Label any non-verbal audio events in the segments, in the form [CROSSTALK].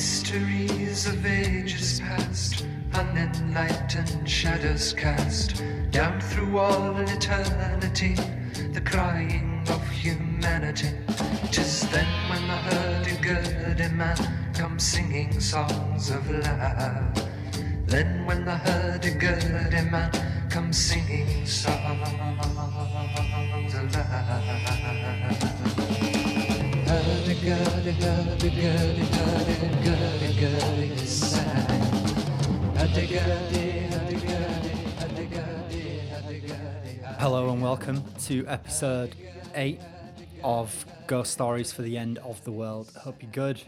Mysteries of ages past, unenlightened shadows cast down through all eternity, the crying of humanity. Tis then when the hurdy-gurdy man comes singing songs of love. Then when the hurdy-gurdy man comes singing songs of love. Hurdy-gurdy, hurdy-gurdy, hurdy-gurdy, gurdy side. Hurdy-gurdy, hurdy-gurdy, hurdy-gurdy, hurdy-gurdy. Hello and welcome to episode 8 of Ghost Stories for the End of the World. Hope you're good.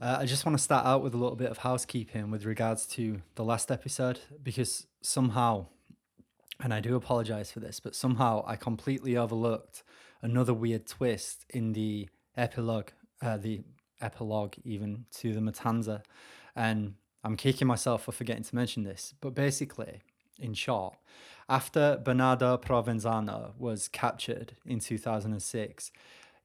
Uh, I just want to start out with a little bit of housekeeping with regards to the last episode because somehow, and I do apologize for this, but somehow I completely overlooked another weird twist in the epilogue, uh, the epilogue even to the Matanza. And I'm kicking myself for forgetting to mention this, but basically, in short, after Bernardo Provenzano was captured in 2006,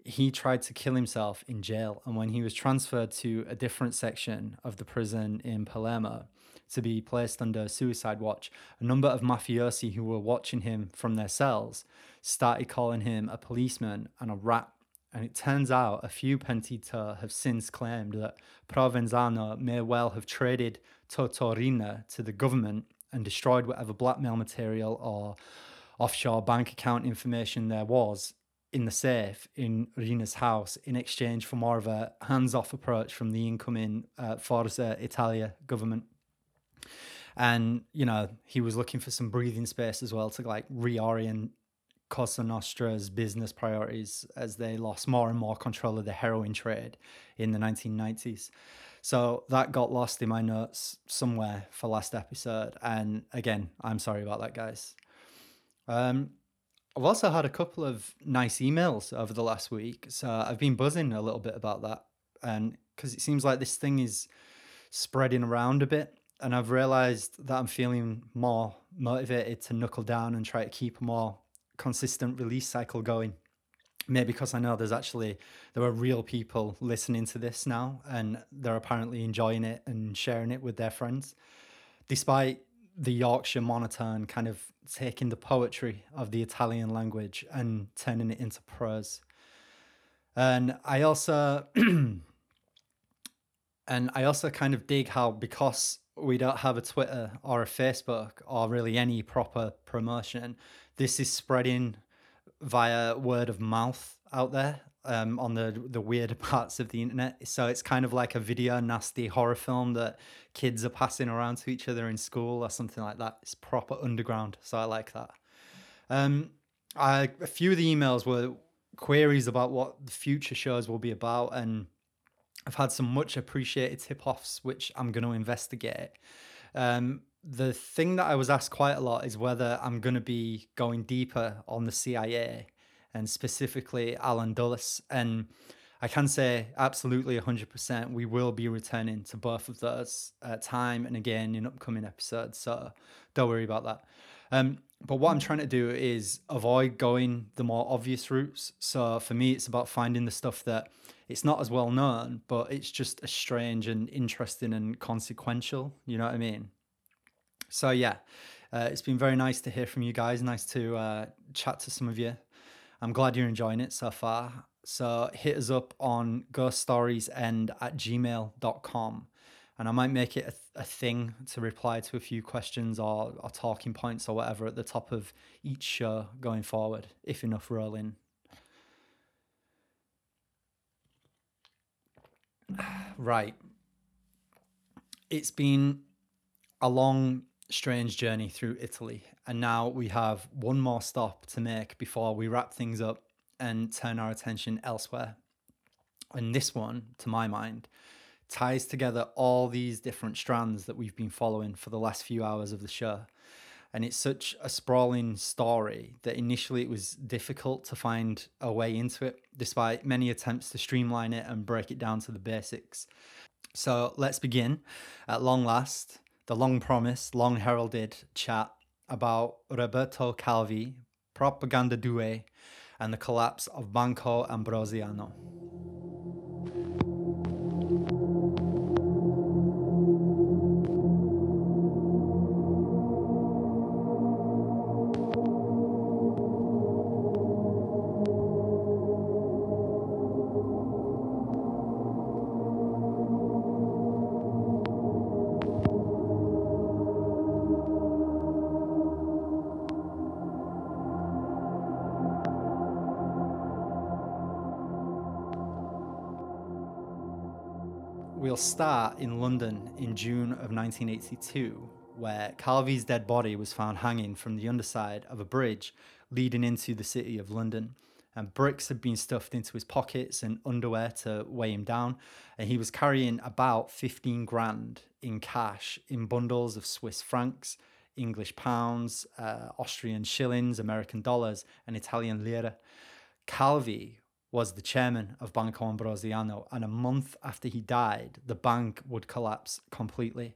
he tried to kill himself in jail. And when he was transferred to a different section of the prison in Palermo to be placed under suicide watch, a number of mafiosi who were watching him from their cells started calling him a policeman and a rat. And it turns out a few pentiti have since claimed that Provenzano may well have traded Toto Riina to the government and destroyed whatever blackmail material or offshore bank account information there was in the safe in Riina's house in exchange for more of a hands-off approach from the incoming uh, Forza Italia government. And you know he was looking for some breathing space as well to like reorient Cosa Nostra's business priorities as they lost more and more control of the heroin trade in the 1990s. So that got lost in my notes somewhere for last episode. And again, I'm sorry about that, guys. Um, I've also had a couple of nice emails over the last week. So I've been buzzing a little bit about that. And because it seems like this thing is spreading around a bit. And I've realized that I'm feeling more motivated to knuckle down and try to keep a more consistent release cycle going. Maybe because I know there's actually there are real people listening to this now and they're apparently enjoying it and sharing it with their friends. Despite the Yorkshire monotone kind of taking the poetry of the Italian language and turning it into prose. And I also [CLEARS THROAT] and I also kind of dig how because we don't have a Twitter or a Facebook or really any proper promotion, this is spreading via word of mouth out there um, on the the weird [LAUGHS] parts of the internet. So it's kind of like a video nasty horror film that kids are passing around to each other in school or something like that. It's proper underground, so I like that. Um, I, a few of the emails were queries about what the future shows will be about, and I've had some much appreciated tip offs, which I'm going to investigate. Um, the thing that I was asked quite a lot is whether I'm going to be going deeper on the CIA and specifically Alan Dulles. And I can say absolutely 100% we will be returning to both of those uh, time and again in upcoming episodes. So don't worry about that. Um, but what I'm trying to do is avoid going the more obvious routes. So for me, it's about finding the stuff that it's not as well known, but it's just as strange and interesting and consequential. You know what I mean? So yeah, uh, it's been very nice to hear from you guys. Nice to uh, chat to some of you. I'm glad you're enjoying it so far. So hit us up on ghoststoriesend at gmail.com and I might make it a, a, thing to reply to a few questions or, or talking points or whatever at the top of each show going forward, if enough roll in. [SIGHS] Right. It's been a long strange journey through Italy. And now we have one more stop to make before we wrap things up and turn our attention elsewhere. And this one, to my mind, ties together all these different strands that we've been following for the last few hours of the show. And it's such a sprawling story that initially it was difficult to find a way into it, despite many attempts to streamline it and break it down to the basics. So let's begin. At long last, the long promised, long heralded chat about Roberto Calvi, Propaganda Due, and the collapse of Banco Ambrosiano. We'll start in London in June of 1982, where Calvi's dead body was found hanging from the underside of a bridge leading into the city of London. And bricks had been stuffed into his pockets and underwear to weigh him down. And he was carrying about 15 grand in cash in bundles of Swiss francs, English pounds, uh, Austrian shillings, American dollars, and Italian lira. Calvi was the chairman of Banco Ambrosiano, and a month after he died, the bank would collapse completely.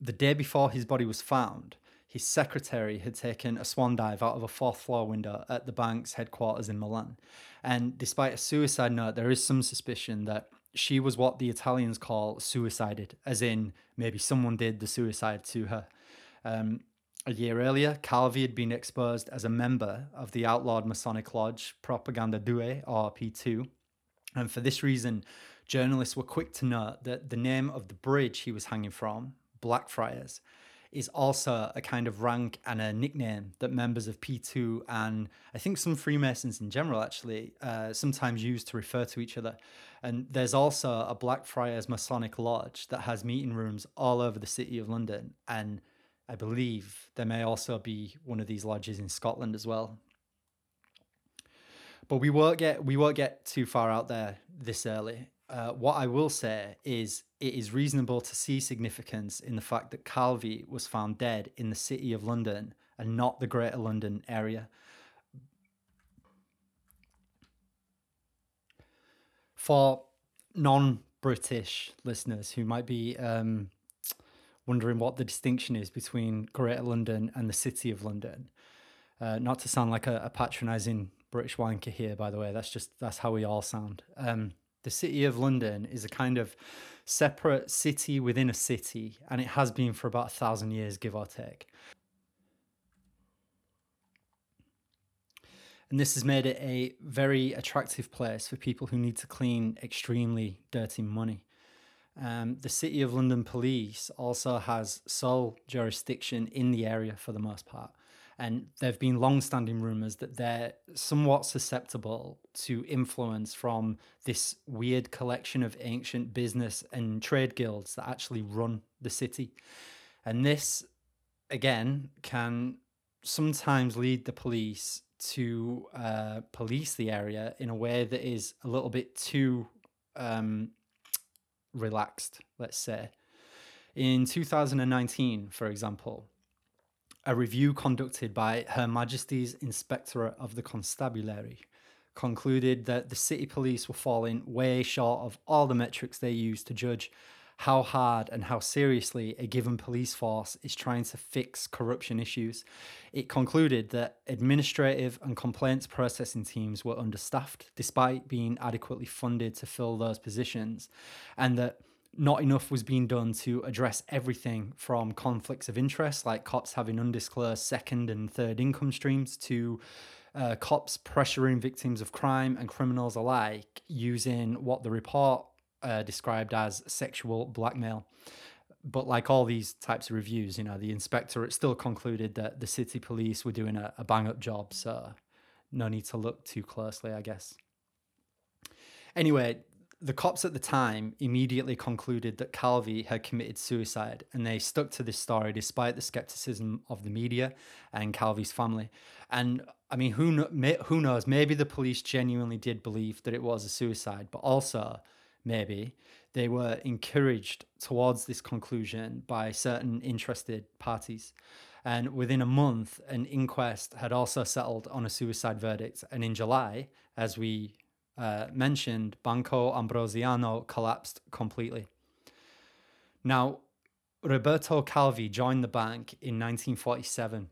The day before his body was found, his secretary had taken a swan dive out of a fourth floor window at the bank's headquarters in Milan. And despite a suicide note, there is some suspicion that she was what the Italians call suicided, as in maybe someone did the suicide to her. Um, a year earlier, Calvi had been exposed as a member of the outlawed Masonic Lodge Propaganda Due, or P2. And for this reason, journalists were quick to note that the name of the bridge he was hanging from, Blackfriars, is also a kind of rank and a nickname that members of P2 and I think some Freemasons in general actually uh, sometimes use to refer to each other. And there's also a Blackfriars Masonic Lodge that has meeting rooms all over the city of London. And I believe there may also be one of these lodges in Scotland as well. But we won't get we won't get too far out there this early. Uh, what I will say is it is reasonable to see significance in the fact that Calvi was found dead in the city of London and not the Greater London area. For non-British listeners who might be um, wondering what the distinction is between Greater London and the City of London. Uh, not to sound like a, a patronising British wanker here, by the way. That's just that's how we all sound. Um, the City of London is a kind of separate city within a city, and it has been for about a thousand years, give or take. And this has made it a very attractive place for people who need to clean extremely dirty money. Um, the City of London Police also has sole jurisdiction in the area for the most part. And there have been long standing rumours that they're somewhat susceptible to influence from this weird collection of ancient business and trade guilds that actually run the city. And this, again, can sometimes lead the police to uh, police the area in a way that is a little bit too um, relaxed, let's say. In 2019, for example, a review conducted by Her Majesty's Inspectorate of the Constabulary concluded that the city police were falling way short of all the metrics they use to judge how hard and how seriously a given police force is trying to fix corruption issues. It concluded that administrative and complaints processing teams were understaffed despite being adequately funded to fill those positions, and that not enough was being done to address everything from conflicts of interest, like cops having undisclosed second and third income streams, to uh, cops pressuring victims of crime and criminals alike using what the report uh, described as sexual blackmail. But like all these types of reviews, you know, the inspectorate still concluded that the city police were doing a, a bang up job, so no need to look too closely, I guess. Anyway, the cops at the time immediately concluded that Calvi had committed suicide, and they stuck to this story despite the skepticism of the media and Calvi's family. And I mean, who who knows? Maybe the police genuinely did believe that it was a suicide, but also maybe, they were encouraged towards this conclusion by certain interested parties. And within a month, an inquest had also settled on a suicide verdict. And in July, as we uh, mentioned, Banco Ambrosiano collapsed completely. Now, Roberto Calvi joined the bank in 1947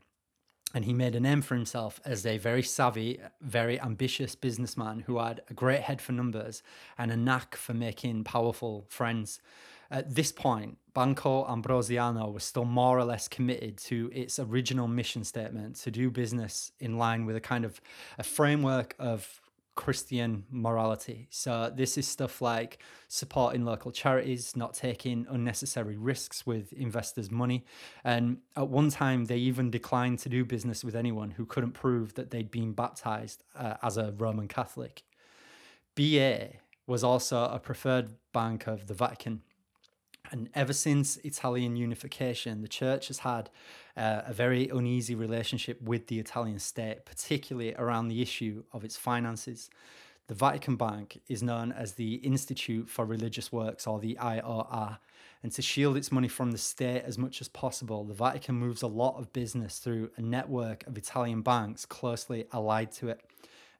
and he made a name for himself as a very savvy, very ambitious businessman who had a great head for numbers and a knack for making powerful friends. At this point, Banco Ambrosiano was still more or less committed to its original mission statement to do business in line with a kind of a framework of Christian morality. So this is stuff like supporting local charities, not taking unnecessary risks with investors' money. And at one time, they even declined to do business with anyone who couldn't prove that they'd been baptized uh, as a Roman Catholic. BA was also a preferred Bank of the Vatican. And ever since Italian unification, the church has had uh, a very uneasy relationship with the Italian state, particularly around the issue of its finances. The Vatican Bank is known as the Institute for Religious Works, or the IOR, and to shield its money from the state as much as possible, the Vatican moves a lot of business through a network of Italian banks closely allied to it.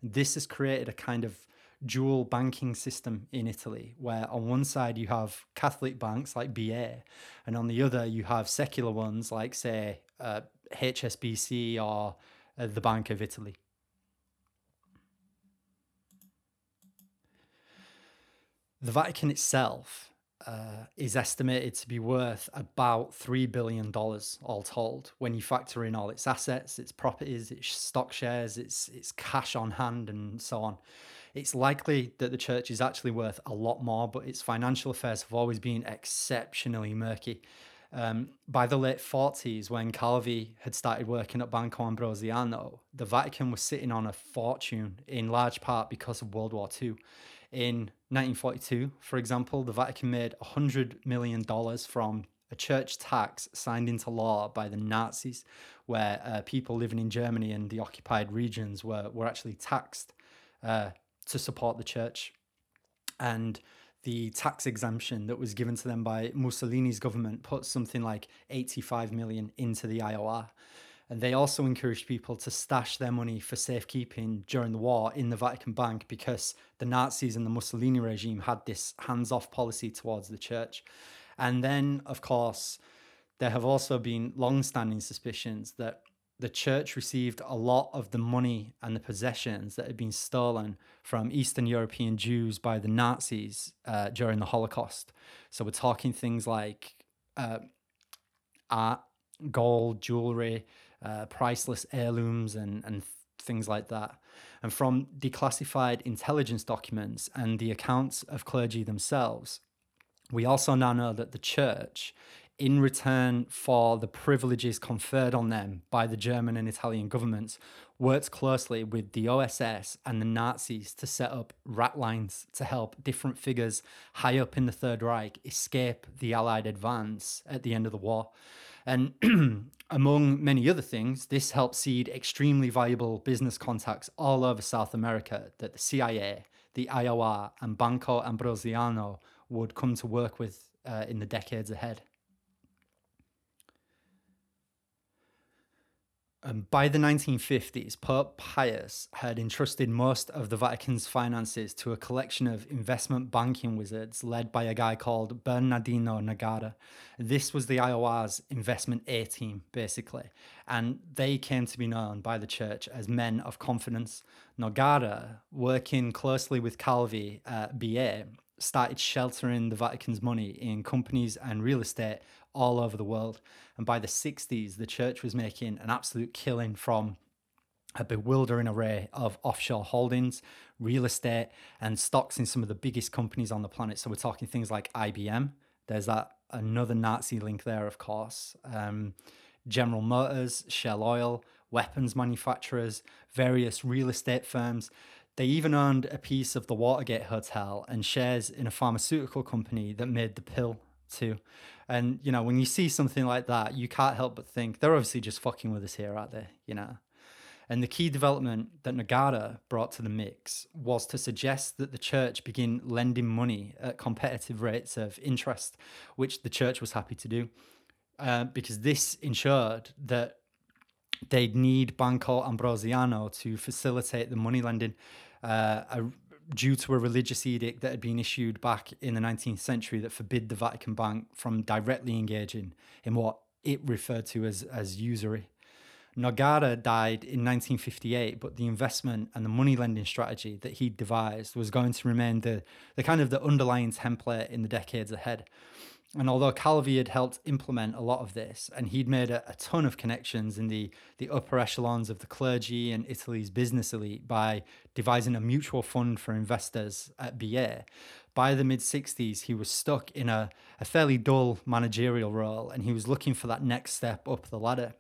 This has created a kind of dual banking system in Italy, where on one side you have Catholic banks like BA, and on the other you have secular ones like, say, uh, HSBC or uh, the Bank of Italy. The Vatican itself uh, is estimated to be worth about $3 billion all told when you factor in all its assets, its properties, its stock shares, its, its cash on hand, and so on. It's likely that the church is actually worth a lot more, but its financial affairs have always been exceptionally murky. Um, by the late 40s, when Calvi had started working at Banco Ambrosiano, the Vatican was sitting on a fortune in large part because of World War II. In 1942, for example, the Vatican made $100 million from a church tax signed into law by the Nazis, where uh, people living in Germany and the occupied regions were, were actually taxed uh, to support the church. And the tax exemption that was given to them by Mussolini's government put something like 85 million into the IOR. And they also encouraged people to stash their money for safekeeping during the war in the Vatican Bank because the Nazis and the Mussolini regime had this hands off policy towards the church. And then, of course, there have also been long standing suspicions that the church received a lot of the money and the possessions that had been stolen from Eastern European Jews by the Nazis uh, during the Holocaust. So we're talking things like uh, art, gold, jewelry, uh, priceless heirlooms, and, and things like that. And from declassified intelligence documents and the accounts of clergy themselves, we also now know that the church in return for the privileges conferred on them by the German and Italian governments, worked closely with the OSS and the Nazis to set up rat lines to help different figures high up in the Third Reich escape the Allied advance at the end of the war. And [CLEARS THROAT] among many other things, this helped seed extremely valuable business contacts all over South America that the CIA, the IOR, and Banco Ambrosiano would come to work with uh, in the decades ahead. Um, by the 1950s, Pope Pius had entrusted most of the Vatican's finances to a collection of investment banking wizards led by a guy called Bernardino Nogara. This was the IOR's investment A team, basically, and they came to be known by the church as men of confidence. Nogara, working closely with Calvi at BA, started sheltering the Vatican's money in companies and real estate all over the world. And by the 60s, the church was making an absolute killing from a bewildering array of offshore holdings, real estate, and stocks in some of the biggest companies on the planet. So we're talking things like IBM. There's that another Nazi link there, of course. Um, General Motors, Shell Oil, weapons manufacturers, various real estate firms. They even owned a piece of the Watergate Hotel and shares in a pharmaceutical company that made the pill too. And you know, when you see something like that, you can't help but think they're obviously just fucking with us here, aren't they? You know. And the key development that Nogara brought to the mix was to suggest that the church begin lending money at competitive rates of interest, which the church was happy to do, uh, because this ensured that they'd need Banco Ambrosiano to facilitate the money lending. Uh, due to a religious edict that had been issued back in the 19th century that forbid the Vatican Bank from directly engaging in what it referred to as, as usury. Nogara died in 1958, but the investment and the money lending strategy that he devised was going to remain the, the kind of the underlying template in the decades ahead. And although Calvi had helped implement a lot of this, and he'd made a, a, ton of connections in the, the upper echelons of the clergy and Italy's business elite by devising a mutual fund for investors at BA, by the mid 60s, he was stuck in a, a fairly dull managerial role and he was looking for that next step up the ladder.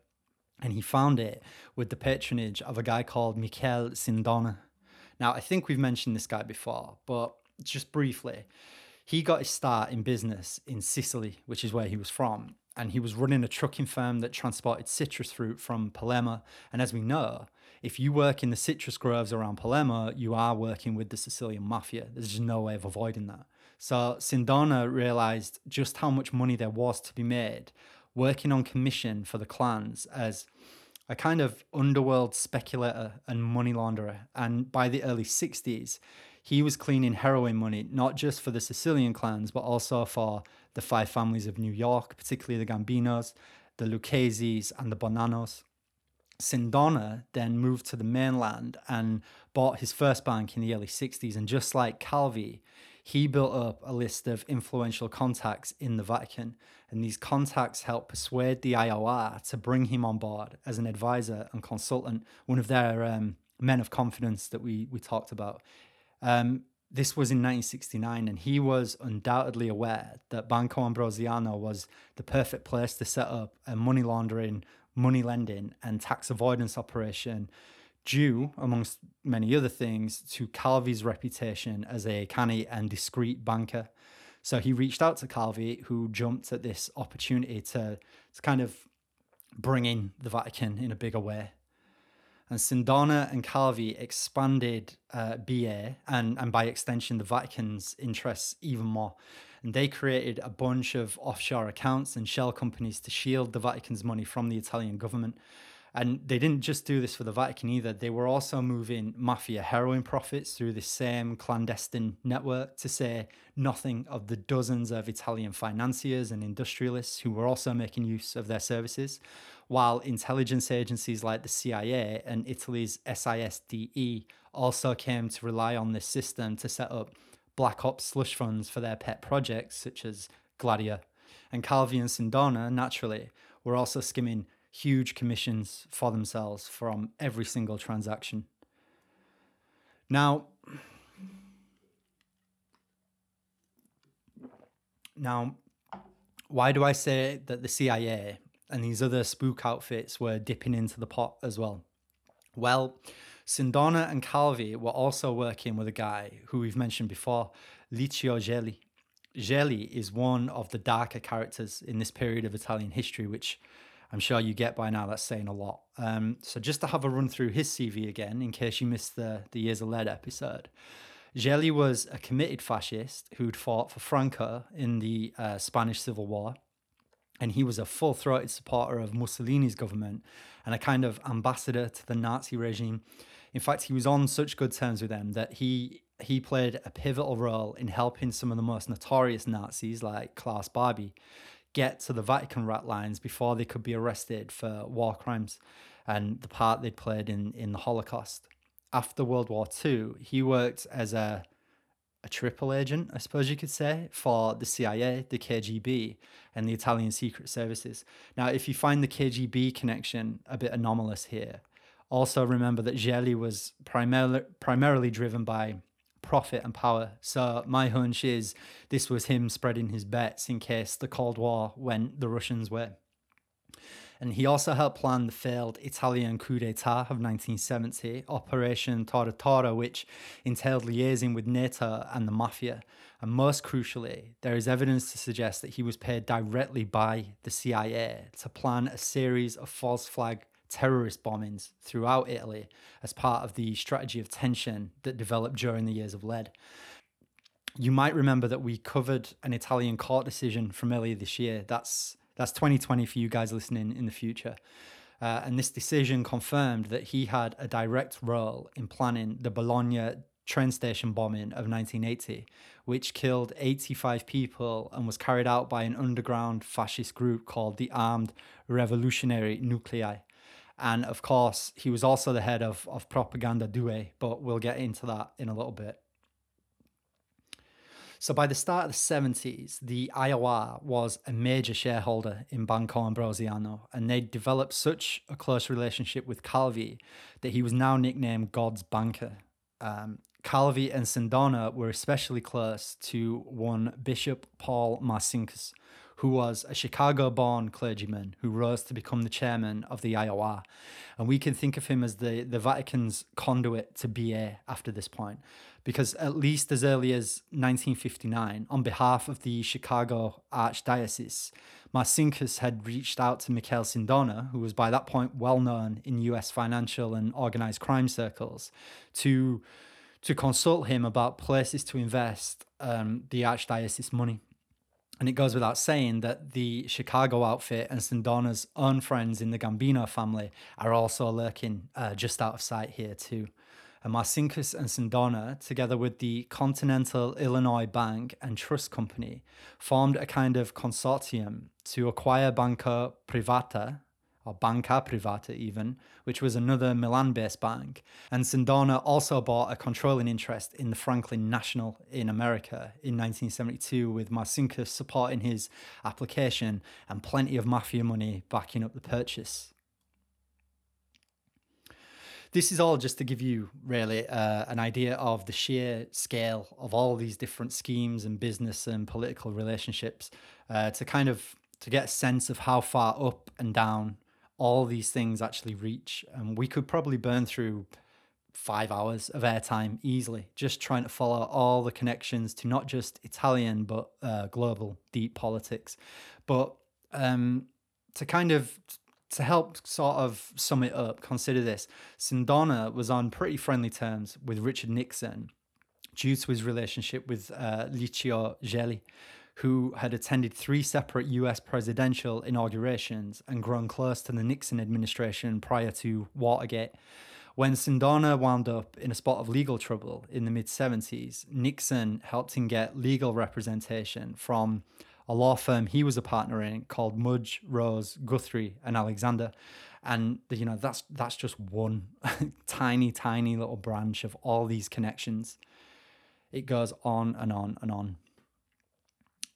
And he found it with the patronage of a guy called Michele Sindona. Now, I think we've mentioned this guy before, but just briefly, he got his start in business in Sicily, which is where he was from. And he was running a trucking firm that transported citrus fruit from Palermo. And as we know, if you work in the citrus groves around Palermo, you are working with the Sicilian mafia. There's just no way of avoiding that. So Sindona realized just how much money there was to be made working on commission for the clans as a kind of underworld speculator and money launderer. And by the early 60s, he was cleaning heroin money, not just for the Sicilian clans, but also for the five families of New York, particularly the Gambinos, the Lucchese's, and the Bonannos. Sindona then moved to the mainland and bought his first bank in the early 60s. And just like Calvi, he built up a list of influential contacts in the Vatican. And these contacts helped persuade the IOR to bring him on board as an advisor and consultant, one of their um, men of confidence that we, we talked about. Um, this was in 1969, and he was undoubtedly aware that Banco Ambrosiano was the perfect place to set up a money laundering, money lending, and tax avoidance operation, due, amongst many other things, to Calvi's reputation as a canny and discreet banker. So he reached out to Calvi, who jumped at this opportunity to, to kind of bring in the Vatican in a bigger way. And Sindona and Calvi expanded uh, BA and, and by extension the Vatican's interests even more. And they created a bunch of offshore accounts and shell companies to shield the Vatican's money from the Italian government. And they didn't just do this for the Vatican either. They were also moving mafia heroin profits through the same clandestine network, to say nothing of the dozens of Italian financiers and industrialists who were also making use of their services, while intelligence agencies like the CIA and Italy's SISDE also came to rely on this system to set up black ops slush funds for their pet projects, such as Gladio. And Calvi and Sindona, naturally, were also skimming huge commissions for themselves from every single transaction. Now, now, why do I say that the CIA and these other spook outfits were dipping into the pot as well? Well, Sindona and Calvi were also working with a guy who we've mentioned before, Licio Gelli. Gelli is one of the darker characters in this period of Italian history, which I'm sure you get by now. That's saying a lot. Um, so just to have a run through his CV again, in case you missed the the Years of Lead episode. Gelli was a committed fascist who'd fought for Franco in the uh, Spanish Civil War, and he was a full throated supporter of Mussolini's government and a kind of ambassador to the Nazi regime. In fact, he was on such good terms with them that he he played a pivotal role in helping some of the most notorious Nazis like Klaus Barbie get to the Vatican rat lines before they could be arrested for war crimes and the part they'd played in, in the Holocaust. After World War II, he worked as a a triple agent, I suppose you could say, for the CIA, the KGB, and the Italian secret services. Now, if you find the KGB connection a bit anomalous here, also remember that Gelli was primarily primarily driven by profit and power. So my hunch is this was him spreading his bets in case the Cold War went the Russians' way. And he also helped plan the failed Italian coup d'etat of 1970, Operation Tora Tora, which entailed liaising with NATO and the mafia. And most crucially, there is evidence to suggest that he was paid directly by the CIA to plan a series of false flag terrorist bombings throughout Italy as part of the strategy of tension that developed during the years of lead. You might remember that we covered an Italian court decision from earlier this year. That's that's 2020 for you guys listening in the future. Uh, and this decision confirmed that he had a direct role in planning the Bologna train station bombing of 1980, which killed 85 people and was carried out by an underground fascist group called the Armed Revolutionary Nuclei. And of course, he was also the head of, of Propaganda Due, but we'll get into that in a little bit. So by the start of the 70s, the IOR was a major shareholder in Banco Ambrosiano, and they developed such a close relationship with Calvi that he was now nicknamed God's banker. Um, Calvi and Sindona were especially close to one Bishop Paul Marcinkus, who was a Chicago born clergyman who rose to become the chairman of the IOR. And we can think of him as the, the Vatican's conduit to BA after this point, because at least as early as 1959, on behalf of the Chicago Archdiocese, Marcinkus had reached out to Michele Sindona, who was by that point well known in US financial and organized crime circles, to, to consult him about places to invest um, the Archdiocese money. And it goes without saying that the Chicago outfit and Sindona's own friends in the Gambino family are also lurking uh, just out of sight here too. And Marcinkus and Sindona, together with the Continental Illinois Bank and Trust Company, formed a kind of consortium to acquire Banco Privata, or Banca Privata even, which was another Milan-based bank. And Sindona also bought a controlling interest in the Franklin National in America in 1972, with Marcinkus supporting his application and plenty of mafia money backing up the purchase this is all just to give you really uh, an idea of the sheer scale of all these different schemes and business and political relationships uh, to kind of to get a sense of how far up and down all these things actually reach and we could probably burn through five hours of airtime easily just trying to follow all the connections to not just italian but uh, global deep politics but um, to kind of to help sort of sum it up, consider this. Sindona was on pretty friendly terms with Richard Nixon due to his relationship with uh, Licio Gelli, who had attended three separate US presidential inaugurations and grown close to the Nixon administration prior to Watergate. When Sindona wound up in a spot of legal trouble in the mid 70s, Nixon helped him get legal representation from a law firm he was a partner in called Mudge, Rose, Guthrie, and Alexander. And you know that's that's just one [LAUGHS] tiny, tiny little branch of all these connections. It goes on and on and on.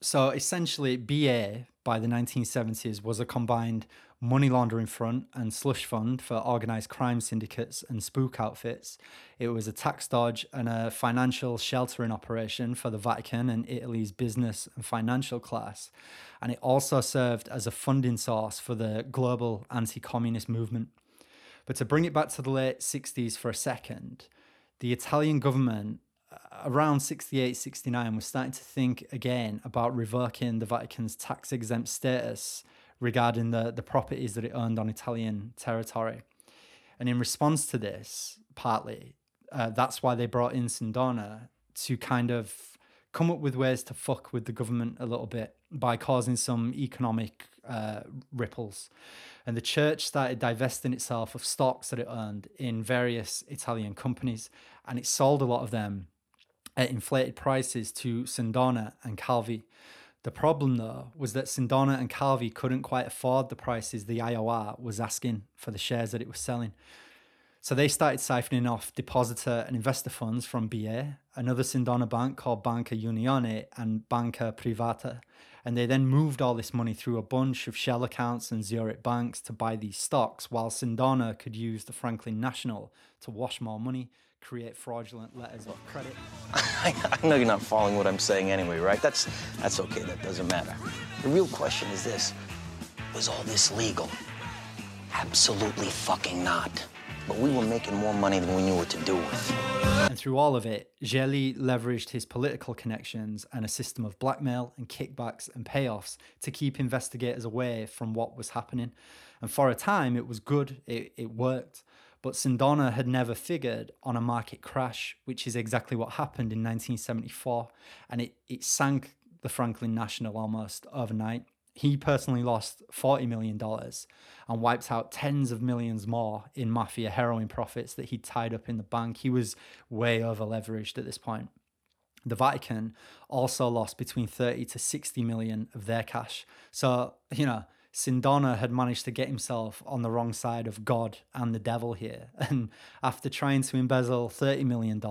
So essentially, BA by the 1970s was a combined money laundering front and slush fund for organized crime syndicates and spook outfits. It was a tax dodge and a financial sheltering operation for the Vatican and Italy's business and financial class. And it also served as a funding source for the global anti communist movement. But to bring it back to the late 60s for a second, the Italian government around 68 69 was starting to think again about revoking the Vatican's tax exempt status regarding the, the properties that it owned on Italian territory. And in response to this, partly, uh, that's why they brought in Sindona to kind of come up with ways to fuck with the government a little bit by causing some economic uh, ripples. And the church started divesting itself of stocks that it earned in various Italian companies, and it sold a lot of them at inflated prices to Sindona and Calvi. The problem, though, was that Sindona and Calvi couldn't quite afford the prices the IOR was asking for the shares that it was selling. So they started siphoning off depositor and investor funds from BA, another Sindona bank called Banca Unione and Banca Privata. And they then moved all this money through a bunch of shell accounts and Zurich banks to buy these stocks, while Sindona could use the Franklin National to wash more money create fraudulent letters of credit. [LAUGHS] I know you're not following what I'm saying anyway, right? That's that's okay. That doesn't matter. The real question is this: Was all this legal? Absolutely fucking not. But we were making more money than we knew what to do with. And through all of it, Gelli leveraged his political connections and a system of blackmail and kickbacks and payoffs to keep investigators away from what was happening. And for a time, it was good, it, it worked. But Sindona had never figured on a market crash, which is exactly what happened in 1974. And it, it sank the Franklin National almost overnight. He personally lost $40 million and wiped out tens of millions more in mafia heroin profits that he'd tied up in the bank. He was way over leveraged at this point. The Vatican also lost between 30 to 60 million of their cash. So, you know, Sindona had managed to get himself on the wrong side of God and the devil here. [LAUGHS] And after trying to embezzle $30 million,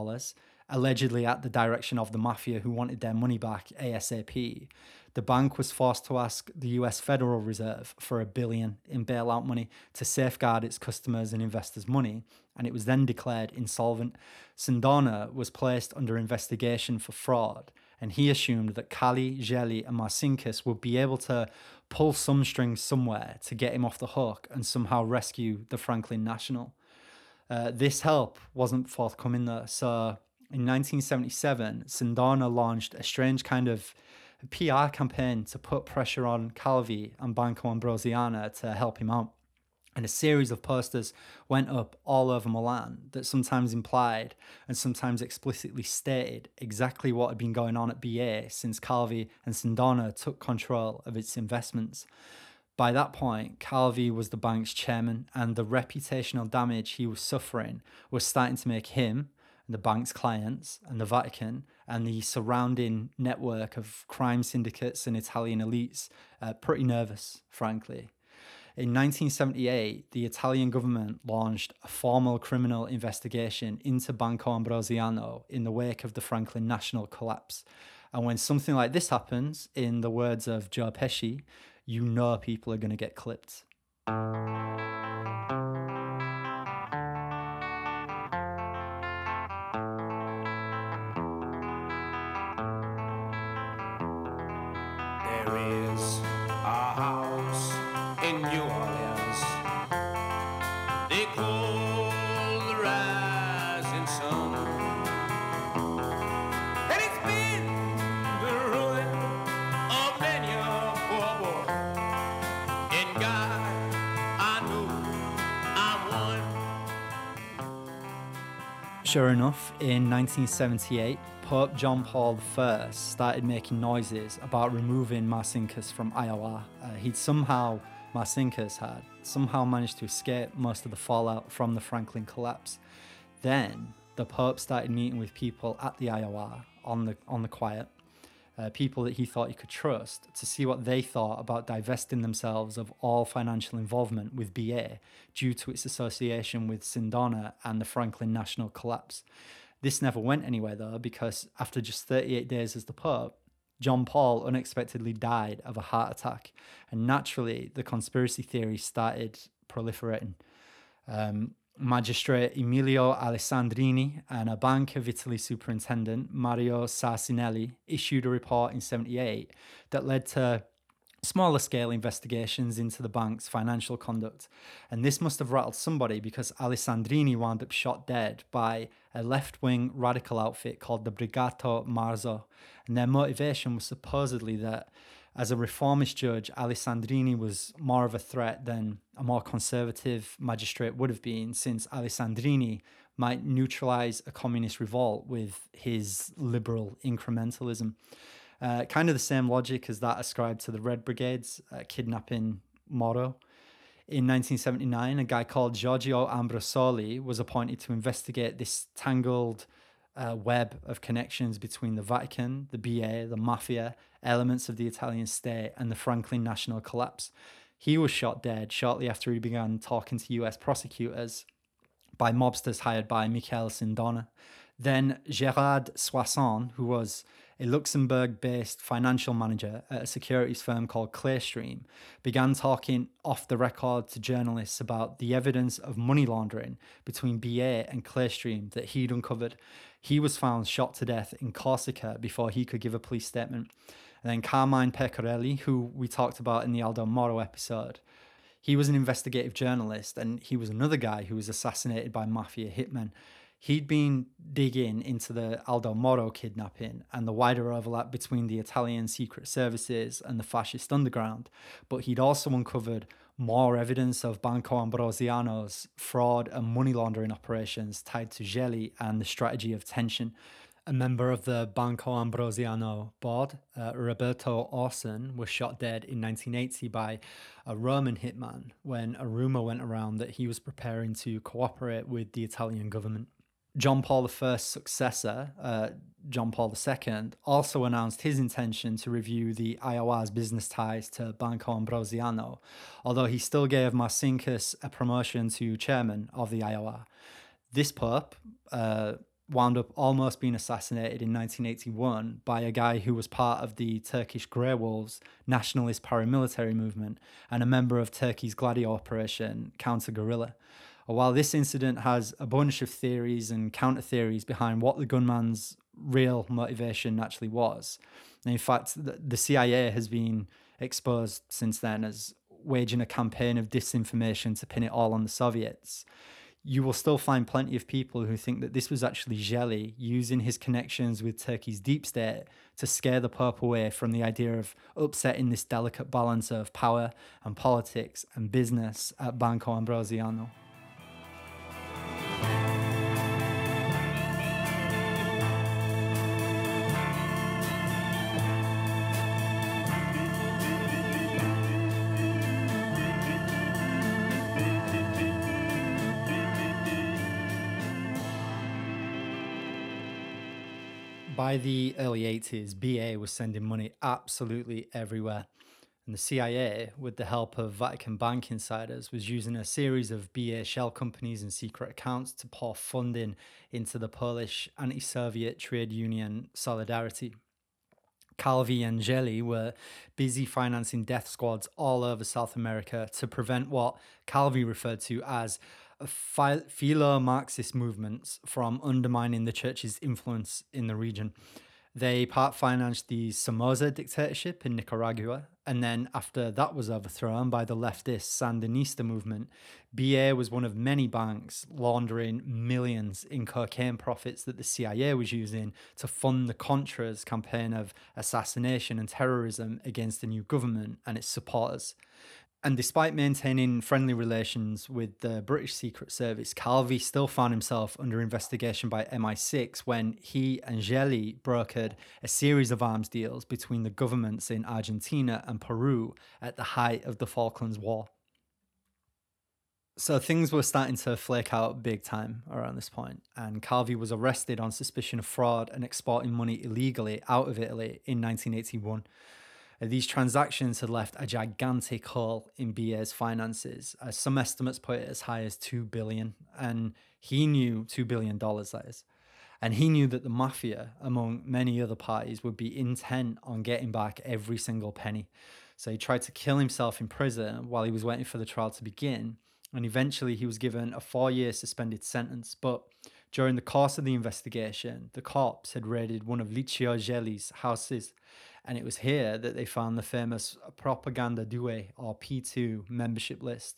allegedly at the direction of the mafia who wanted their money back ASAP, the bank was forced to ask the US Federal Reserve for a billion in bailout money to safeguard its customers and investors' money and it was then declared insolvent. Sindona was placed under investigation for fraud, and he assumed that Calvi, Gelli, and Marcinkus would be able to pull some strings somewhere to get him off the hook and somehow rescue the Franklin National. Uh, this help wasn't forthcoming though, so in 1977, Sindona launched a strange kind of PR campaign to put pressure on Calvi and Banco Ambrosiana to help him out. And a series of posters went up all over Milan that sometimes implied and sometimes explicitly stated exactly what had been going on at BA since Calvi and Sindona took control of its investments. By that point, Calvi was the bank's chairman, and the reputational damage he was suffering was starting to make him and the bank's clients and the Vatican and the surrounding network of crime syndicates and Italian elites uh, pretty nervous, frankly. In 1978, the Italian government launched a formal criminal investigation into Banco Ambrosiano in the wake of the Franklin National collapse. And when something like this happens, in the words of Joe Pesci, you know people are going to get clipped. Sure enough, in 1978, Pope John Paul I started making noises about removing Marcinkus from IOR. Uh, he'd somehow, Marcinkus had somehow managed to escape most of the fallout from the Franklin collapse. Then the Pope started meeting with people at the IOR on the on the quiet, uh, people that he thought he could trust, to see what they thought about divesting themselves of all financial involvement with BA due to its association with Sindona and the Franklin National collapse. This never went anywhere though, because after just 38 days as the Pope, John Paul unexpectedly died of a heart attack, and naturally the conspiracy theory started proliferating. Um, Magistrate Emilio Alessandrini and a Bank of Italy superintendent, Mario Sarcinelli, issued a report in 78 that led to smaller scale investigations into the bank's financial conduct. And this must have rattled somebody because Alessandrini wound up shot dead by a left wing radical outfit called the Brigato Marzo. And their motivation was supposedly that as a reformist judge, Alessandrini was more of a threat than a more conservative magistrate would have been, since Alessandrini might neutralize a communist revolt with his liberal incrementalism. Uh, kind of the same logic as that ascribed to the Red Brigade's uh, kidnapping motto. In 1979, a guy called Giorgio Ambrosoli was appointed to investigate this tangled uh, web of connections between the Vatican, the BA, the mafia, elements of the Italian state, and the Franklin National collapse. He was shot dead shortly after he began talking to US prosecutors by mobsters hired by Michele Sindona. Then Gerard Soisson, who was a Luxembourg based financial manager at a securities firm called Clearstream, began talking off the record to journalists about the evidence of money laundering between BA and Clearstream that he'd uncovered. He was found shot to death in Corsica before he could give a police statement. And then Carmine Pecorelli, who we talked about in the Aldo Moro episode, he was an investigative journalist and he was another guy who was assassinated by mafia hitmen. He'd been digging into the Aldo Moro kidnapping and the wider overlap between the Italian secret services and the fascist underground, but he'd also uncovered more evidence of Banco Ambrosiano's fraud and money laundering operations tied to Gelli and the strategy of tension. A member of the Banco Ambrosiano board, uh, Roberto Orson, was shot dead in 1980 by a Roman hitman when a rumor went around that he was preparing to cooperate with the Italian government. John Paul I's successor, uh, John Paul II, also announced his intention to review the IOR's business ties to Banco Ambrosiano, although he still gave Marcinkus a promotion to chairman of the IOR. This pope uh, wound up almost being assassinated in 1981 by a guy who was part of the Turkish Grey Wolves nationalist paramilitary movement and a member of Turkey's Gladio operation, counter guerrilla. While this incident has a bunch of theories and counter theories behind what the gunman's real motivation actually was, and in fact, the, the CIA has been exposed since then as waging a campaign of disinformation to pin it all on the Soviets you will still find plenty of people who think that this was actually Gelli using his connections with Turkey's deep state to scare the Pope away from the idea of upsetting this delicate balance of power and politics and business at Banco Ambrosiano. By the early 80s, BA was sending money absolutely everywhere. And the CIA, with the help of Vatican bank insiders, was using a series of BA shell companies and secret accounts to pour funding into the Polish anti Soviet trade union Solidarity. Calvi and Gelli were busy financing death squads all over South America to prevent what Calvi referred to as philo Marxist movements from undermining the church's influence in the region. They part financed the Somoza dictatorship in Nicaragua, and then after that was overthrown by the leftist Sandinista movement, BA was one of many banks laundering millions in cocaine profits that the CIA was using to fund the Contras campaign of assassination and terrorism against the new government and its supporters. And despite maintaining friendly relations with the British Secret Service, Calvi still found himself under investigation by MI6 when he and Gelli brokered a series of arms deals between the governments in Argentina and Peru at the height of the Falklands War. So things were starting to flake out big time around this point, and Calvi was arrested on suspicion of fraud and exporting money illegally out of Italy in 1981. These transactions had left a gigantic hole in BA's finances. Uh, some estimates put it as high as 2 billion, and he knew $2 billion, that is. And he knew that the mafia, among many other parties, would be intent on getting back every single penny. So he tried to kill himself in prison while he was waiting for the trial to begin. And eventually he was given a four year suspended sentence. But during the course of the investigation, the cops had raided one of Licio Gelli's houses and it was here that they found the famous Propaganda Due or P2 membership list.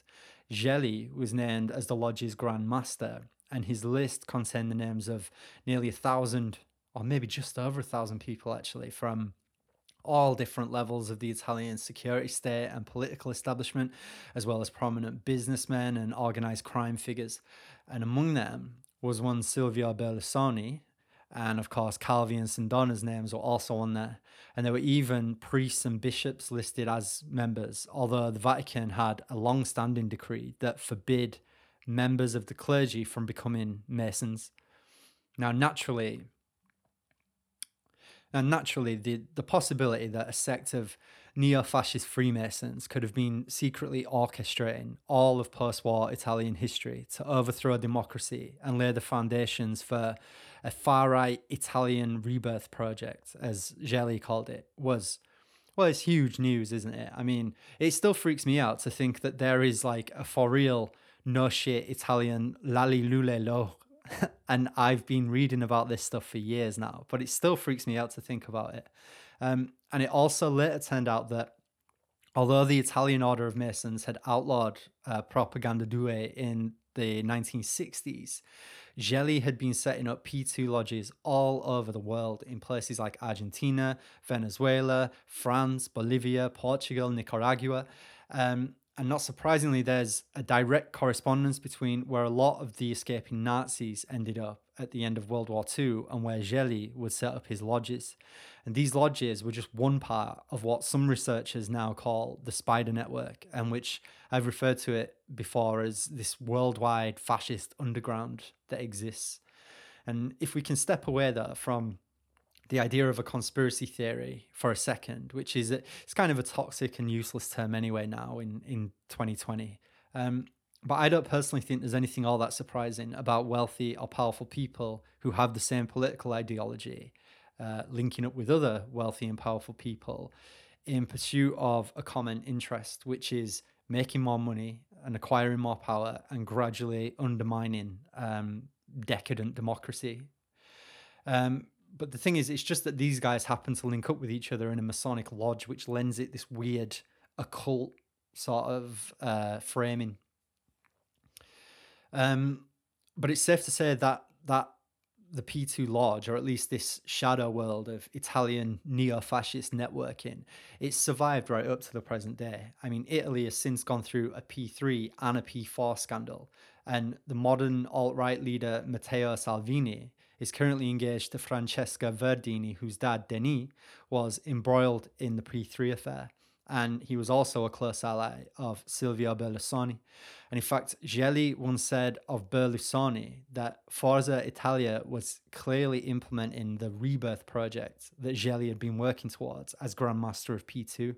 Gelli was named as the lodge's Grand Master, and his list contained the names of nearly a thousand, or maybe just over a thousand people actually, from all different levels of the Italian security state and political establishment, as well as prominent businessmen and organized crime figures. And among them was one Silvio Berlusconi, and of course, Calvi and Sindona's names were also on there. And there were even priests and bishops listed as members, although the Vatican had a long standing decree that forbid members of the clergy from becoming Masons. Now, naturally, and naturally, the, the possibility that a sect of neo fascist Freemasons could have been secretly orchestrating all of post war Italian history to overthrow democracy and lay the foundations for a far right Italian rebirth project, as Gelli called it, was. Well, it's huge news, isn't it? I mean, it still freaks me out to think that there is like a for real no shit Italian lali lule lo [LAUGHS] and I've been reading about this stuff for years now, but it still freaks me out to think about it. Um, and it also later turned out that although the Italian Order of Masons had outlawed uh, propaganda due in the 1960s, Gelli had been setting up P2 lodges all over the world in places like Argentina, Venezuela, France, Bolivia, Portugal, Nicaragua. Um, and not surprisingly, there's a direct correspondence between where a lot of the escaping Nazis ended up at the end of World War II and where Gelli would set up his lodges. And these lodges were just one part of what some researchers now call the spider network, and which I've referred to it before as this worldwide fascist underground that exists. And if we can step away though from the idea of a conspiracy theory for a second, which is it's kind of a toxic and useless term anyway now in in 2020. Um, but I don't personally think there's anything all that surprising about wealthy or powerful people who have the same political ideology, uh, linking up with other wealthy and powerful people in pursuit of a common interest, which is making more money and acquiring more power and gradually undermining um, decadent democracy. Um, but the thing is, it's just that these guys happen to link up with each other in a Masonic lodge, which lends it this weird occult sort of uh, framing. Um, but it's safe to say that that the P2 Lodge, or at least this shadow world of Italian neo fascist networking, it's survived right up to the present day. I mean, Italy has since gone through a P3 and a P4 scandal, and the modern alt right leader Matteo Salvini is currently engaged to Francesca Verdini, whose dad, Denis, was embroiled in the P3 affair and he was also a close ally of Silvio Berlusconi. And in fact, Gelli once said of Berlusconi that Forza Italia was clearly implementing the rebirth project that Gelli had been working towards as Grandmaster of P2.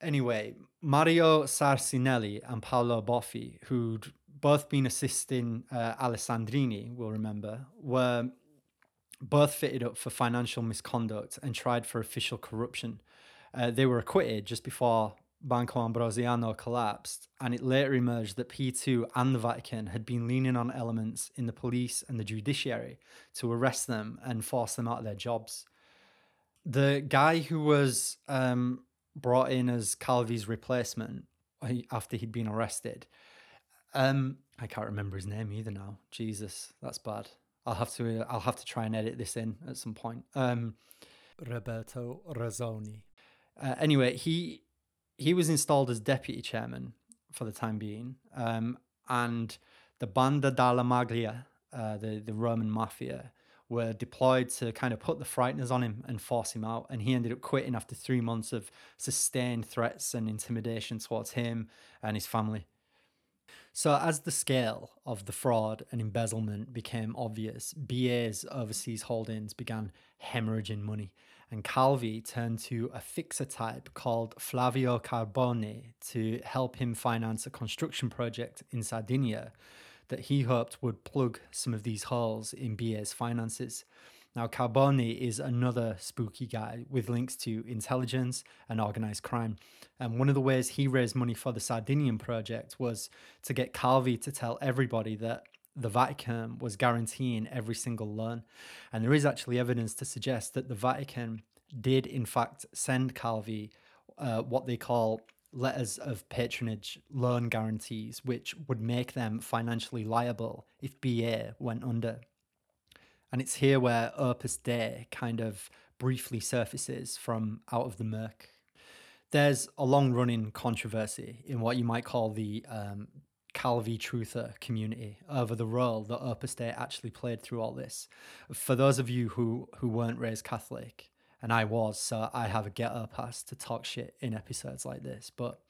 Anyway, Mario Sarcinelli and Paolo Baffi, who'd both been assisting uh, Alessandrini, we'll remember, were both fitted up for financial misconduct and tried for official corruption. Uh, they were acquitted just before Banco Ambrosiano collapsed, and it later emerged that P2 and the Vatican had been leaning on elements in the police and the judiciary to arrest them and force them out of their jobs. The guy who was um, brought in as Calvi's replacement after he'd been arrested, um, I can't remember his name either now. Jesus, that's bad. I'll have to I'll have to try and edit this in at some point. Um, Roberto Razzoni. Uh, anyway, he he was installed as deputy chairman for the time being, um, and the Banda della Maglia, uh, the the Roman mafia, were deployed to kind of put the frighteners on him and force him out. And he ended up quitting after three months of sustained threats and intimidation towards him and his family. So, as the scale of the fraud and embezzlement became obvious, BA's overseas holdings began hemorrhaging money, and Calvi turned to a fixer type called Flavio Carboni to help him finance a construction project in Sardinia that he hoped would plug some of these holes in BA's finances. Now, Carboni is another spooky guy with links to intelligence and organized crime. And one of the ways he raised money for the Sardinian project was to get Calvi to tell everybody that the Vatican was guaranteeing every single loan. And there is actually evidence to suggest that the Vatican did, in fact, send Calvi uh, what they call letters of patronage loan guarantees, which would make them financially liable if BA went under. And it's here where Opus Dei kind of briefly surfaces from out of the murk. There's a long running controversy in what you might call the um, Calvi Truther community over the role that Opus Dei actually played through all this. For those of you who, who weren't raised Catholic, and I was, so I have a ghetto pass to talk shit in episodes like this. But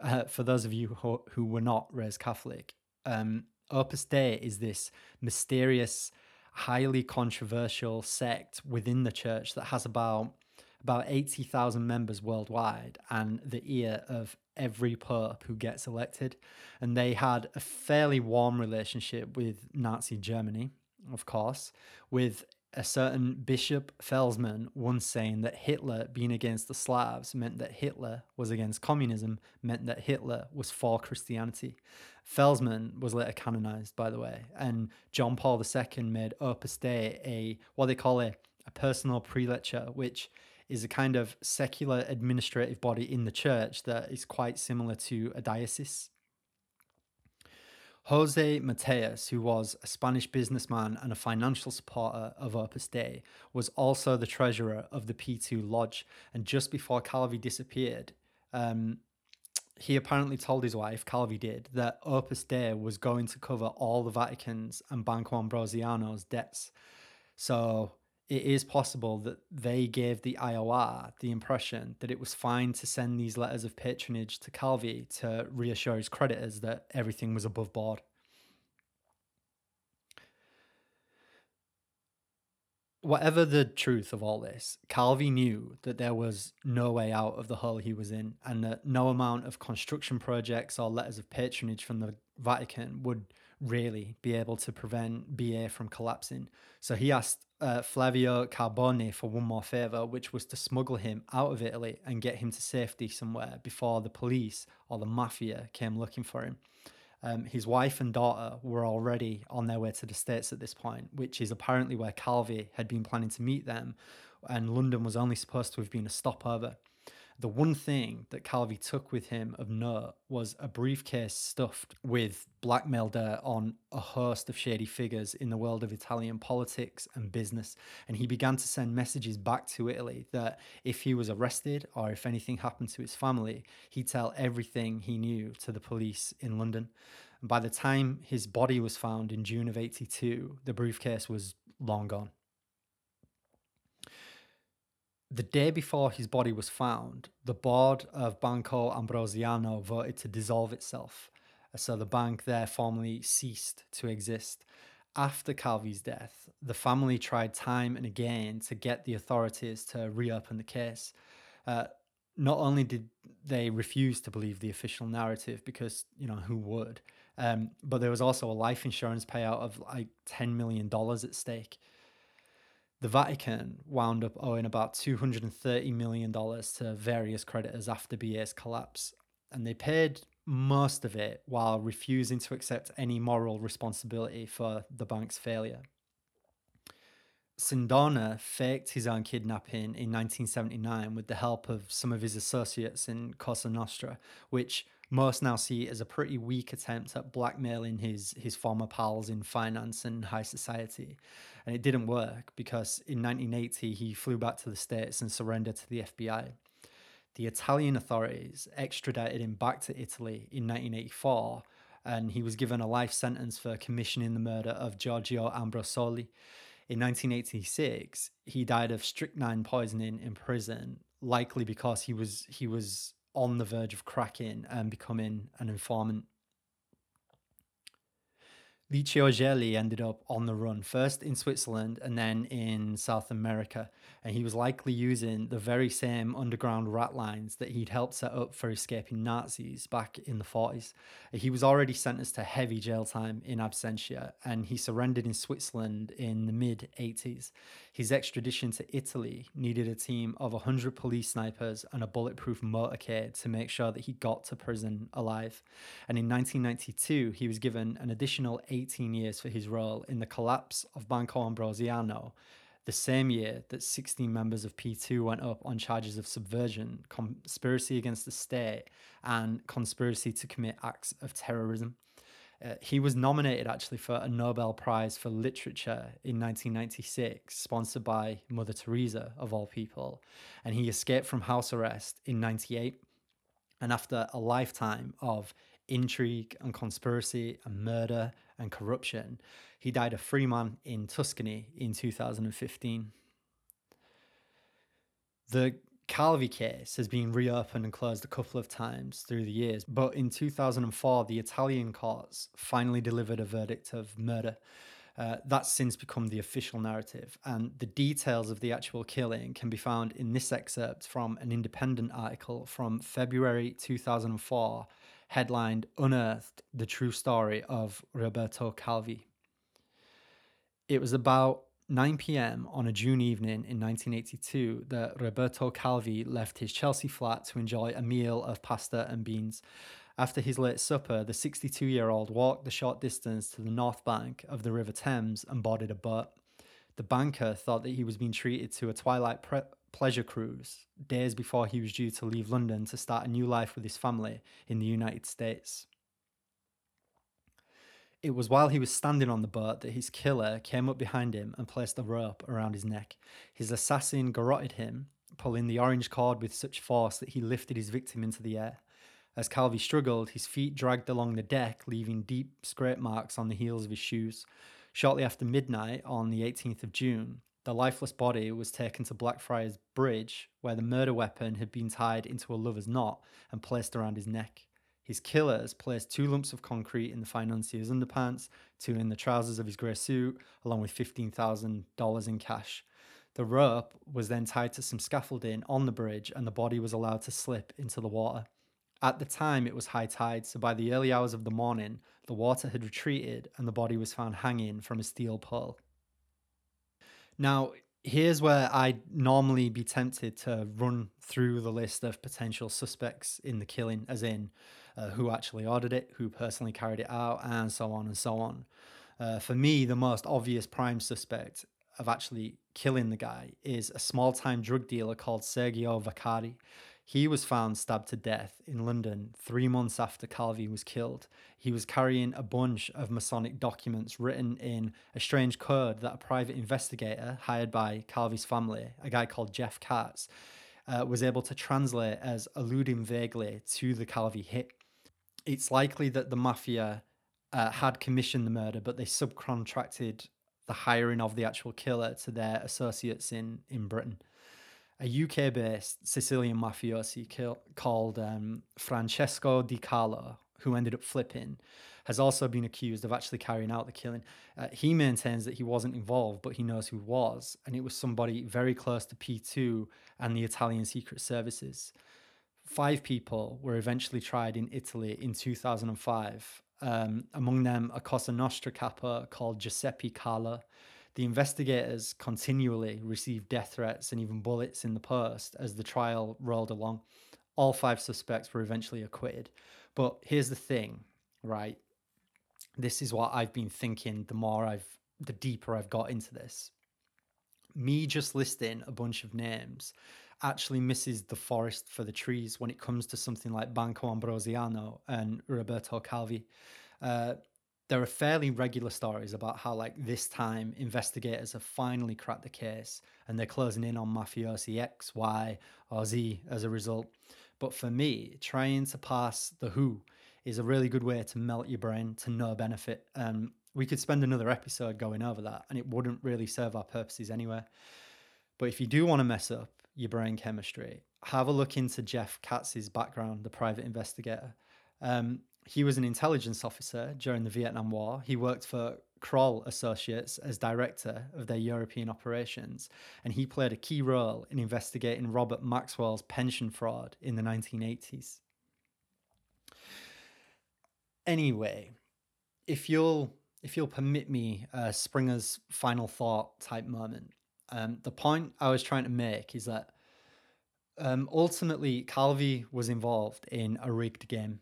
uh, for those of you who, who were not raised Catholic, um, Opus Dei is this mysterious highly controversial sect within the church that has about about 80,000 members worldwide and the ear of every pope who gets elected and they had a fairly warm relationship with Nazi Germany of course with a certain Bishop Felsman once saying that Hitler being against the Slavs meant that Hitler was against communism, meant that Hitler was for Christianity. Felsman was later canonized, by the way, and John Paul II made Opus Dei a what they call a, a personal prelature, which is a kind of secular administrative body in the church that is quite similar to a diocese. Jose Mateus, who was a Spanish businessman and a financial supporter of Opus Dei, was also the treasurer of the P2 Lodge. And just before Calvi disappeared, um, he apparently told his wife, Calvi did, that Opus Dei was going to cover all the Vatican's and Banco Ambrosiano's debts. So it is possible that they gave the IOR the impression that it was fine to send these letters of patronage to Calvi to reassure his creditors that everything was above board. Whatever the truth of all this, Calvi knew that there was no way out of the hole he was in, and that no amount of construction projects or letters of patronage from the Vatican would really be able to prevent BA from collapsing. So he asked uh, Flavio Carboni for one more favour, which was to smuggle him out of Italy and get him to safety somewhere before the police or the mafia came looking for him. Um, his wife and daughter were already on their way to the States at this point, which is apparently where Calvi had been planning to meet them, and London was only supposed to have been a stopover. The one thing that Calvi took with him of note was a briefcase stuffed with blackmail dirt on a host of shady figures in the world of Italian politics and business. And he began to send messages back to Italy that if he was arrested or if anything happened to his family, he'd tell everything he knew to the police in London. And by the time his body was found in June of 82, the briefcase was long gone the day before his body was found, the board of Banco Ambrosiano voted to dissolve itself. So the bank there formally ceased to exist. After Calvi's death, the family tried time and again to get the authorities to reopen the case. Uh, not only did they refuse to believe the official narrative, because, you know, who would? Um, but there was also a life insurance payout of like $10 million at stake the Vatican wound up owing about $230 million to various creditors after BA's collapse, and they paid most of it while refusing to accept any moral responsibility for the bank's failure. Sindona faked his own kidnapping in 1979 with the help of some of his associates in Cosa Nostra, which most now see it as a pretty weak attempt at blackmailing his his former pals in finance and high society. And it didn't work because in 1980 he flew back to the States and surrendered to the FBI. The Italian authorities extradited him back to Italy in 1984 and he was given a life sentence for commissioning the murder of Giorgio Ambrosoli. In 1986, he died of strychnine poisoning in prison, likely because he was he was on the verge of cracking and becoming an informant. Licio Gelli ended up on the run, first in Switzerland and then in South America. And he was likely using the very same underground rat lines that he'd helped set up for escaping Nazis back in the 40s. He was already sentenced to heavy jail time in absentia, and he surrendered in Switzerland in the mid 80s. His extradition to Italy needed a team of 100 police snipers and a bulletproof motorcade to make sure that he got to prison alive. And in 1992, he was given an additional 18 years for his role in the collapse of Banco Ambrosiano, the same year that 16 members of P2 went up on charges of subversion, conspiracy against the state, and conspiracy to commit acts of terrorism. Uh, he was nominated actually for a Nobel Prize for Literature in 1996, sponsored by Mother Teresa, of all people. And he escaped from house arrest in 98. And after a lifetime of intrigue and conspiracy and murder and corruption, he died a free man in Tuscany in 2015. The Calvi case has been reopened and closed a couple of times through the years, but in 2004, the Italian courts finally delivered a verdict of murder. Uh, that's since become the official narrative, and the details of the actual killing can be found in this excerpt from an independent article from February 2004 headlined Unearthed the True Story of Roberto Calvi. It was about 9 pm on a June evening in 1982 that Roberto Calvi left his Chelsea flat to enjoy a meal of pasta and beans. After his late supper, the 62 year old walked the short distance to the north bank of the River Thames and boarded a boat. The banker thought that he was being treated to a twilight pre- pleasure cruise days before he was due to leave London to start a new life with his family in the United States. It was while he was standing on the boat that his killer came up behind him and placed a rope around his neck. His assassin garroted him, pulling the orange cord with such force that he lifted his victim into the air. As Calvi struggled, his feet dragged along the deck, leaving deep scrape marks on the heels of his shoes. Shortly after midnight on the 18th of June, the lifeless body was taken to Blackfriars Bridge, where the murder weapon had been tied into a lover's knot and placed around his neck. His killers placed two lumps of concrete in the financier's underpants, two in the trousers of his grey suit, along with $15,000 in cash. The rope was then tied to some scaffolding on the bridge, and the body was allowed to slip into the water. At the time, it was high tide, so by the early hours of the morning, the water had retreated and the body was found hanging from a steel pole. Now, here's where I'd normally be tempted to run through the list of potential suspects in the killing, as in uh, who actually ordered it, who personally carried it out, and so on and so on. Uh, for me, the most obvious prime suspect of actually killing the guy is a small time drug dealer called Sergio Vaccari. He was found stabbed to death in London three months after Calvi was killed. He was carrying a bunch of Masonic documents written in a strange code that a private investigator hired by Calvi's family, a guy called Jeff Katz, uh, was able to translate as alluding vaguely to the Calvi hit. It's likely that the mafia uh, had commissioned the murder, but they subcontracted the hiring of the actual killer to their associates in, in Britain a UK based Sicilian mafiosi kill, called um, Francesco Di Carlo, who ended up flipping, has also been accused of actually carrying out the killing. Uh, he maintains that he wasn't involved, but he knows who was, and it was somebody very close to P2 and the Italian Secret Services. Five people were eventually tried in Italy in 2005. Um, among them, a Cosa Nostra capo called Giuseppe Calò, the investigators continually received death threats and even bullets in the post as the trial rolled along. All five suspects were eventually acquitted. But here's the thing, right? This is what I've been thinking the more I've, the deeper I've got into this. Me just listing a bunch of names actually misses the forest for the trees when it comes to something like Banco Ambrosiano and Roberto Calvi. Uh, there are fairly regular stories about how like this time investigators have finally cracked the case and they're closing in on mafiosi X, Y, or Z as a result. But for me, trying to pass the who is a really good way to melt your brain to no benefit. And we could spend another episode going over that and it wouldn't really serve our purposes anyway. But if you do want to mess up your brain chemistry, have a look into Jeff Katz's background, the private investigator. Um, he was an intelligence officer during the Vietnam War. He worked for Kroll Associates as director of their European operations, and he played a key role in investigating Robert Maxwell's pension fraud in the 1980s. Anyway, if you'll if you'll permit me uh, Springer's final thought type moment, um, the point I was trying to make is that um, ultimately Calvi was involved in a rigged game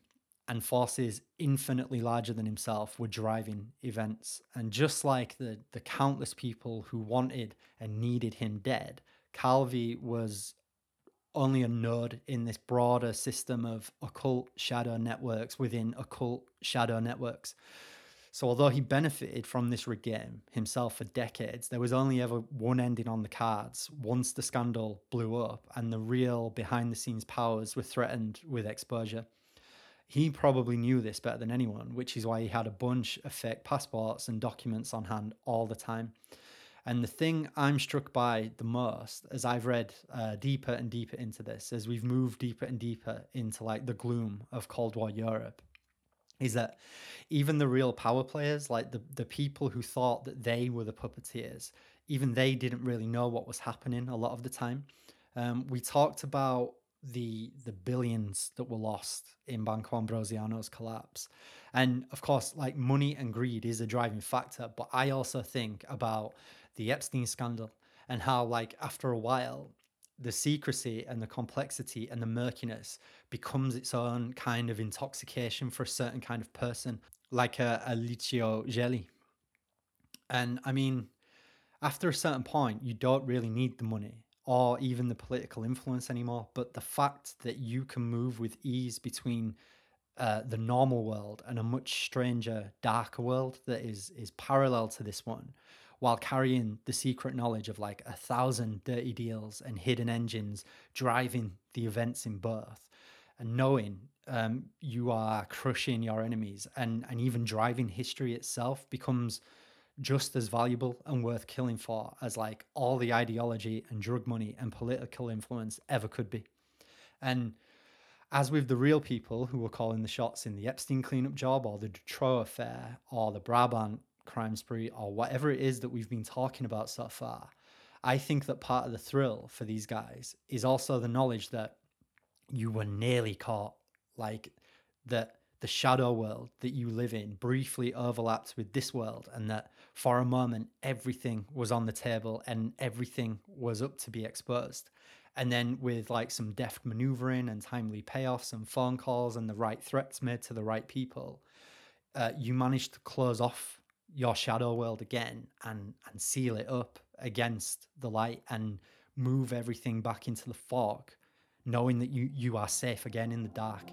and forces infinitely larger than himself were driving events. And just like the, the countless people who wanted and needed him dead, Calvi was only a node in this broader system of occult shadow networks within occult shadow networks. So, although he benefited from this rig game himself for decades, there was only ever one ending on the cards once the scandal blew up and the real behind the scenes powers were threatened with exposure. He probably knew this better than anyone, which is why he had a bunch of fake passports and documents on hand all the time. And the thing I'm struck by the most, as I've read uh, deeper and deeper into this, as we've moved deeper and deeper into like the gloom of Cold War Europe, is that even the real power players, like the, the people who thought that they were the puppeteers, even they didn't really know what was happening a lot of the time. Um, we talked about the the billions that were lost in Banco Ambrosiano's collapse. And of course, like money and greed is a driving factor, but I also think about the Epstein scandal and how like after a while the secrecy and the complexity and the murkiness becomes its own kind of intoxication for a certain kind of person, like a, a Licio Gelli. And I mean, after a certain point, you don't really need the money or even the political influence anymore, but the fact that you can move with ease between uh, the normal world and a much stranger, darker world that is is parallel to this one, while carrying the secret knowledge of like a thousand dirty deals and hidden engines driving the events in birth, and knowing um, you are crushing your enemies and and even driving history itself becomes just as valuable and worth killing for as like all the ideology and drug money and political influence ever could be. And as with the real people who were calling the shots in the Epstein cleanup job or the Dutroux affair or the Brabant crime spree or whatever it is that we've been talking about so far, I think that part of the thrill for these guys is also the knowledge that you were nearly caught. Like that the shadow world that you live in briefly overlaps with this world, and that for a moment everything was on the table and everything was up to be exposed. And then, with like some deft maneuvering and timely payoffs and phone calls and the right threats made to the right people, uh, you managed to close off your shadow world again and and seal it up against the light and move everything back into the fog, knowing that you you are safe again in the dark.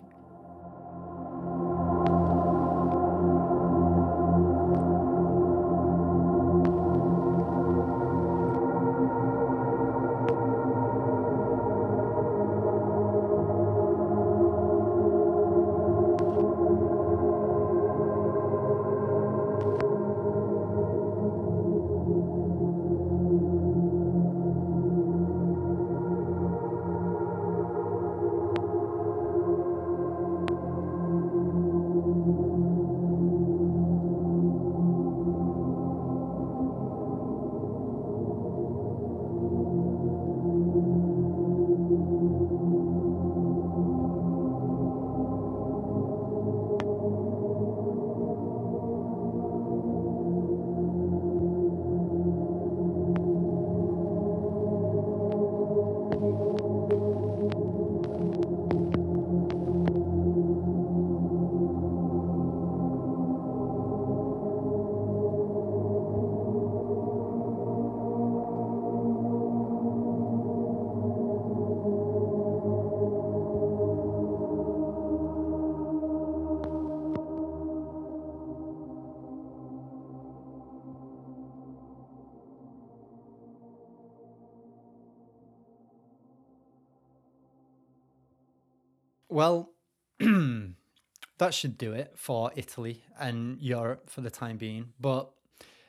Well, [CLEARS THROAT] that should do it for Italy and Europe for the time being. But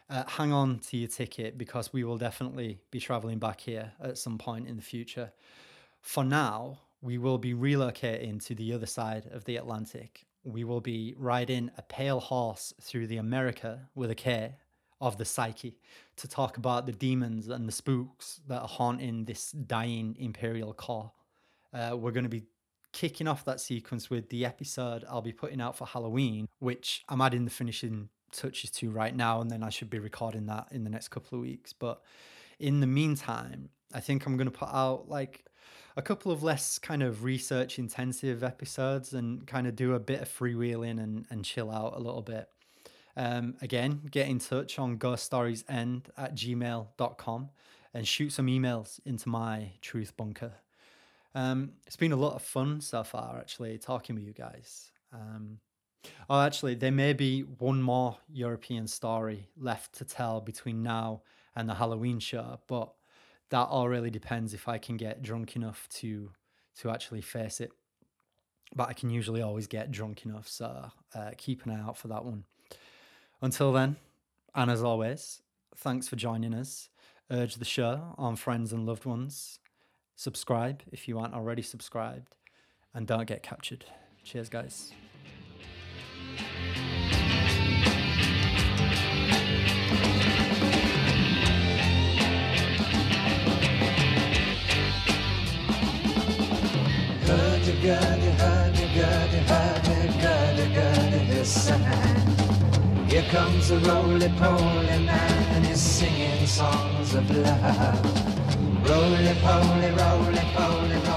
uh, hang on to your ticket because we will definitely be traveling back here at some point in the future. For now, we will be relocating to the other side of the Atlantic. We will be riding a pale horse through the America with a K of the psyche to talk about the demons and the spooks that are haunting this dying imperial core. Uh, we're going to be kicking off that sequence with the episode I'll be putting out for Halloween, which I'm adding the finishing touches to right now, and then I should be recording that in the next couple of weeks. But in the meantime, I think I'm going to put out like a couple of less kind of research intensive episodes and kind of do a bit of freewheeling and, and chill out a little bit. Um, again, get in touch on ghoststoriesend at gmail.com and shoot some emails into my truth bunker. Um, it's been a lot of fun so far, actually, talking with you guys. Um, oh, actually, there may be one more European story left to tell between now and the Halloween show, but that all really depends if I can get drunk enough to to actually face it. But I can usually always get drunk enough, so uh, keep an eye out for that one. Until then, and as always, thanks for joining us. Urge the show on friends and loved ones. Subscribe if you aren't already subscribed, and don't get captured. Cheers, guys. Here comes a roly-poly man and he's singing songs of love. Roly-poly, roly-poly, roly